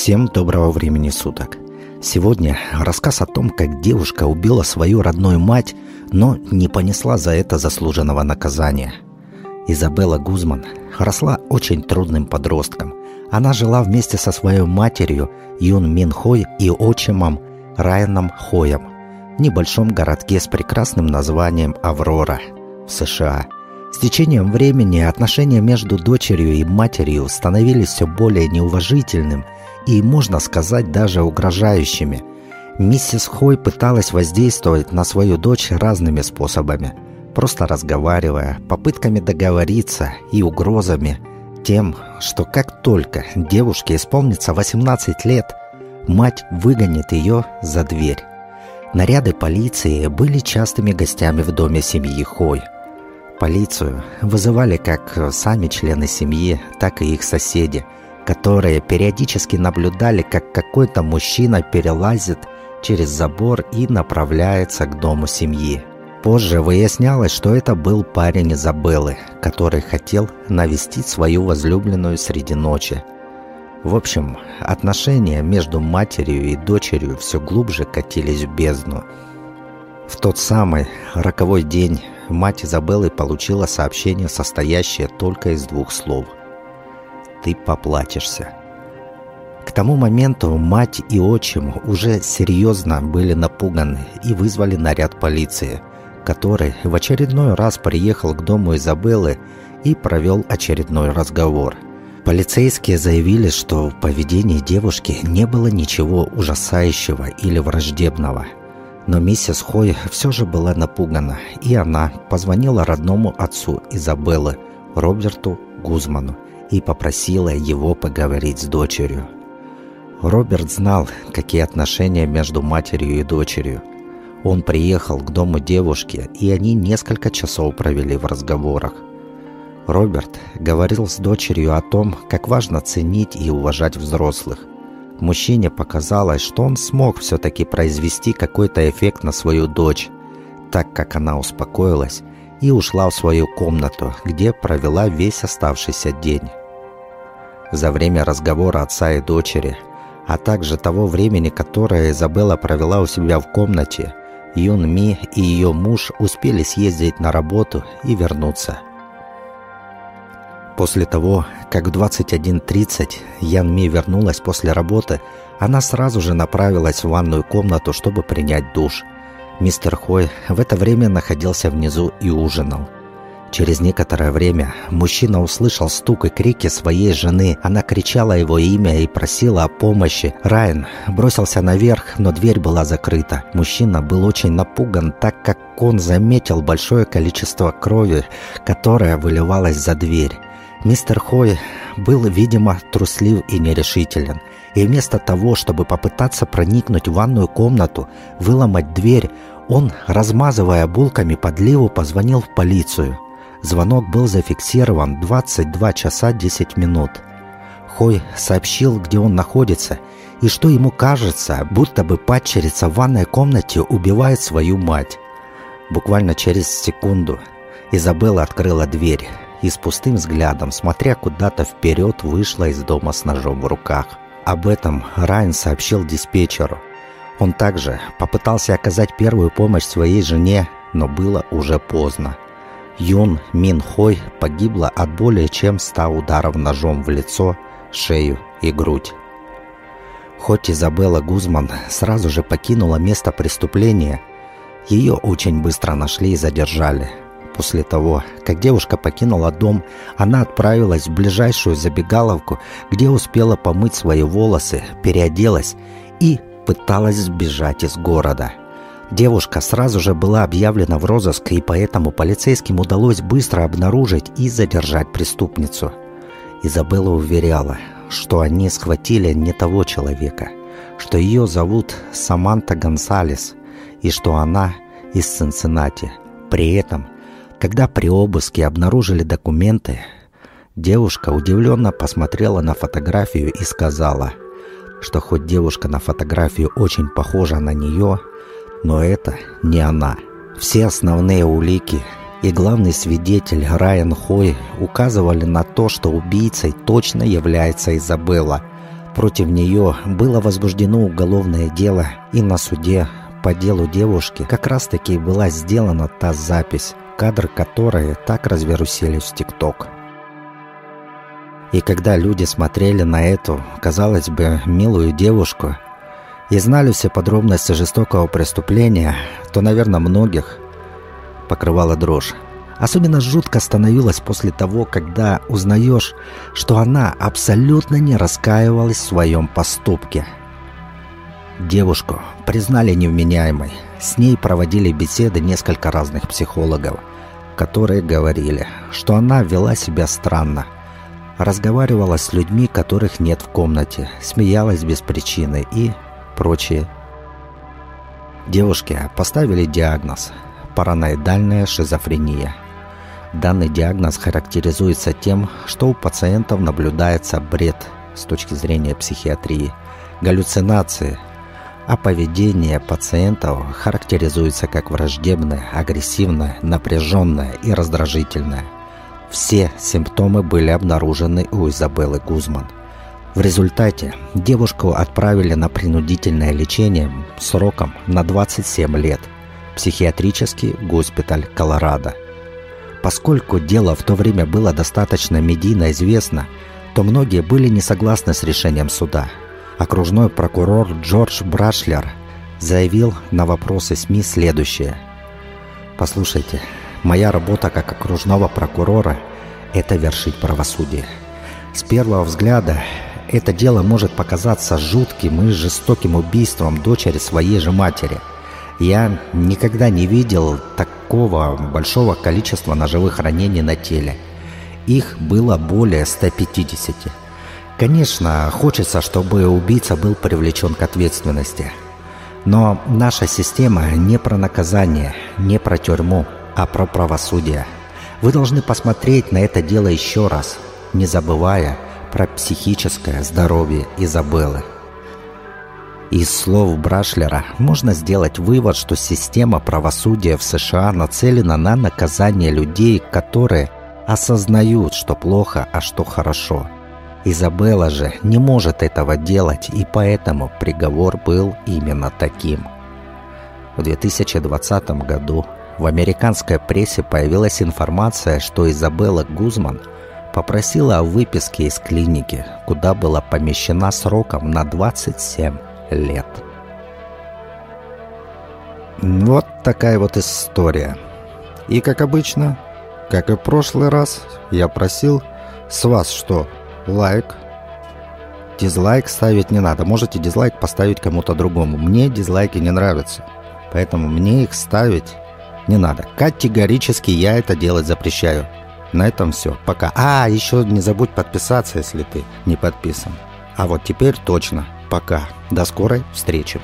Всем доброго времени суток. Сегодня рассказ о том, как девушка убила свою родную мать, но не понесла за это заслуженного наказания. Изабелла Гузман росла очень трудным подростком. Она жила вместе со своей матерью Юн Мин Хой и отчимом Райаном Хоем в небольшом городке с прекрасным названием Аврора в США – с течением времени отношения между дочерью и матерью становились все более неуважительным и, можно сказать, даже угрожающими. Миссис Хой пыталась воздействовать на свою дочь разными способами, просто разговаривая, попытками договориться и угрозами, тем, что как только девушке исполнится 18 лет, мать выгонит ее за дверь. Наряды полиции были частыми гостями в доме семьи Хой – Полицию вызывали как сами члены семьи, так и их соседи, которые периодически наблюдали, как какой-то мужчина перелазит через забор и направляется к дому семьи. Позже выяснялось, что это был парень Изабеллы, который хотел навестить свою возлюбленную среди ночи. В общем, отношения между матерью и дочерью все глубже катились в бездну. В тот самый роковой день мать Изабеллы получила сообщение, состоящее только из двух слов. «Ты поплачешься». К тому моменту мать и отчим уже серьезно были напуганы и вызвали наряд полиции, который в очередной раз приехал к дому Изабеллы и провел очередной разговор. Полицейские заявили, что в поведении девушки не было ничего ужасающего или враждебного – но миссис Хой все же была напугана, и она позвонила родному отцу Изабеллы, Роберту Гузману, и попросила его поговорить с дочерью. Роберт знал, какие отношения между матерью и дочерью. Он приехал к дому девушки, и они несколько часов провели в разговорах. Роберт говорил с дочерью о том, как важно ценить и уважать взрослых – Мужчине показалось, что он смог все-таки произвести какой-то эффект на свою дочь, так как она успокоилась и ушла в свою комнату, где провела весь оставшийся день. За время разговора отца и дочери, а также того времени, которое Изабелла провела у себя в комнате, Юн Ми и ее муж успели съездить на работу и вернуться – После того, как в 21.30 Ян Ми вернулась после работы, она сразу же направилась в ванную комнату, чтобы принять душ. Мистер Хой в это время находился внизу и ужинал. Через некоторое время мужчина услышал стук и крики своей жены. Она кричала его имя и просила о помощи. Райан бросился наверх, но дверь была закрыта. Мужчина был очень напуган, так как он заметил большое количество крови, которая выливалась за дверь. Мистер Хой был, видимо, труслив и нерешителен, и вместо того, чтобы попытаться проникнуть в ванную комнату, выломать дверь, он, размазывая булками подливу, позвонил в полицию. Звонок был зафиксирован 22 часа 10 минут. Хой сообщил, где он находится, и что ему кажется, будто бы падчерица в ванной комнате убивает свою мать. Буквально через секунду Изабелла открыла дверь и с пустым взглядом, смотря куда-то вперед, вышла из дома с ножом в руках. Об этом Райан сообщил диспетчеру. Он также попытался оказать первую помощь своей жене, но было уже поздно. Юн Мин Хой погибла от более чем 100 ударов ножом в лицо, шею и грудь. Хоть Изабелла Гузман сразу же покинула место преступления, ее очень быстро нашли и задержали – После того, как девушка покинула дом, она отправилась в ближайшую забегаловку, где успела помыть свои волосы, переоделась и пыталась сбежать из города. Девушка сразу же была объявлена в розыск, и поэтому полицейским удалось быстро обнаружить и задержать преступницу. Изабелла уверяла, что они схватили не того человека, что ее зовут Саманта Гонсалес и что она из Цинциннати. При этом – когда при обыске обнаружили документы, девушка удивленно посмотрела на фотографию и сказала, что хоть девушка на фотографии очень похожа на нее, но это не она. Все основные улики и главный свидетель Райан Хой указывали на то, что убийцей точно является Изабелла, Против нее было возбуждено уголовное дело, и на суде по делу девушки как раз-таки была сделана та запись, кадр которой так разверусились в ТикТок. И когда люди смотрели на эту, казалось бы, милую девушку и знали все подробности жестокого преступления, то, наверное, многих покрывала дрожь. Особенно жутко становилось после того, когда узнаешь, что она абсолютно не раскаивалась в своем поступке. Девушку признали невменяемой. С ней проводили беседы несколько разных психологов, которые говорили, что она вела себя странно. Разговаривала с людьми, которых нет в комнате, смеялась без причины и прочее. Девушке поставили диагноз – параноидальная шизофрения – Данный диагноз характеризуется тем, что у пациентов наблюдается бред с точки зрения психиатрии, галлюцинации, а поведение пациентов характеризуется как враждебное, агрессивное, напряженное и раздражительное. Все симптомы были обнаружены у Изабеллы Гузман. В результате девушку отправили на принудительное лечение сроком на 27 лет в психиатрический госпиталь Колорадо – Поскольку дело в то время было достаточно медийно известно, то многие были не согласны с решением суда. Окружной прокурор Джордж Брашлер заявил на вопросы СМИ следующее. «Послушайте, моя работа как окружного прокурора – это вершить правосудие. С первого взгляда это дело может показаться жутким и жестоким убийством дочери своей же матери – я никогда не видел такого большого количества ножевых ранений на теле. Их было более 150. Конечно, хочется, чтобы убийца был привлечен к ответственности. Но наша система не про наказание, не про тюрьму, а про правосудие. Вы должны посмотреть на это дело еще раз, не забывая про психическое здоровье Изабеллы. Из слов Брашлера можно сделать вывод, что система правосудия в США нацелена на наказание людей, которые осознают, что плохо, а что хорошо. Изабелла же не может этого делать, и поэтому приговор был именно таким. В 2020 году в американской прессе появилась информация, что Изабелла Гузман попросила о выписке из клиники, куда была помещена сроком на 27 лет. Вот такая вот история. И как обычно, как и в прошлый раз, я просил с вас что? Лайк. Дизлайк ставить не надо. Можете дизлайк поставить кому-то другому. Мне дизлайки не нравятся. Поэтому мне их ставить не надо. Категорически я это делать запрещаю. На этом все. Пока. А, еще не забудь подписаться, если ты не подписан. А вот теперь точно. Пока. До скорой встречи.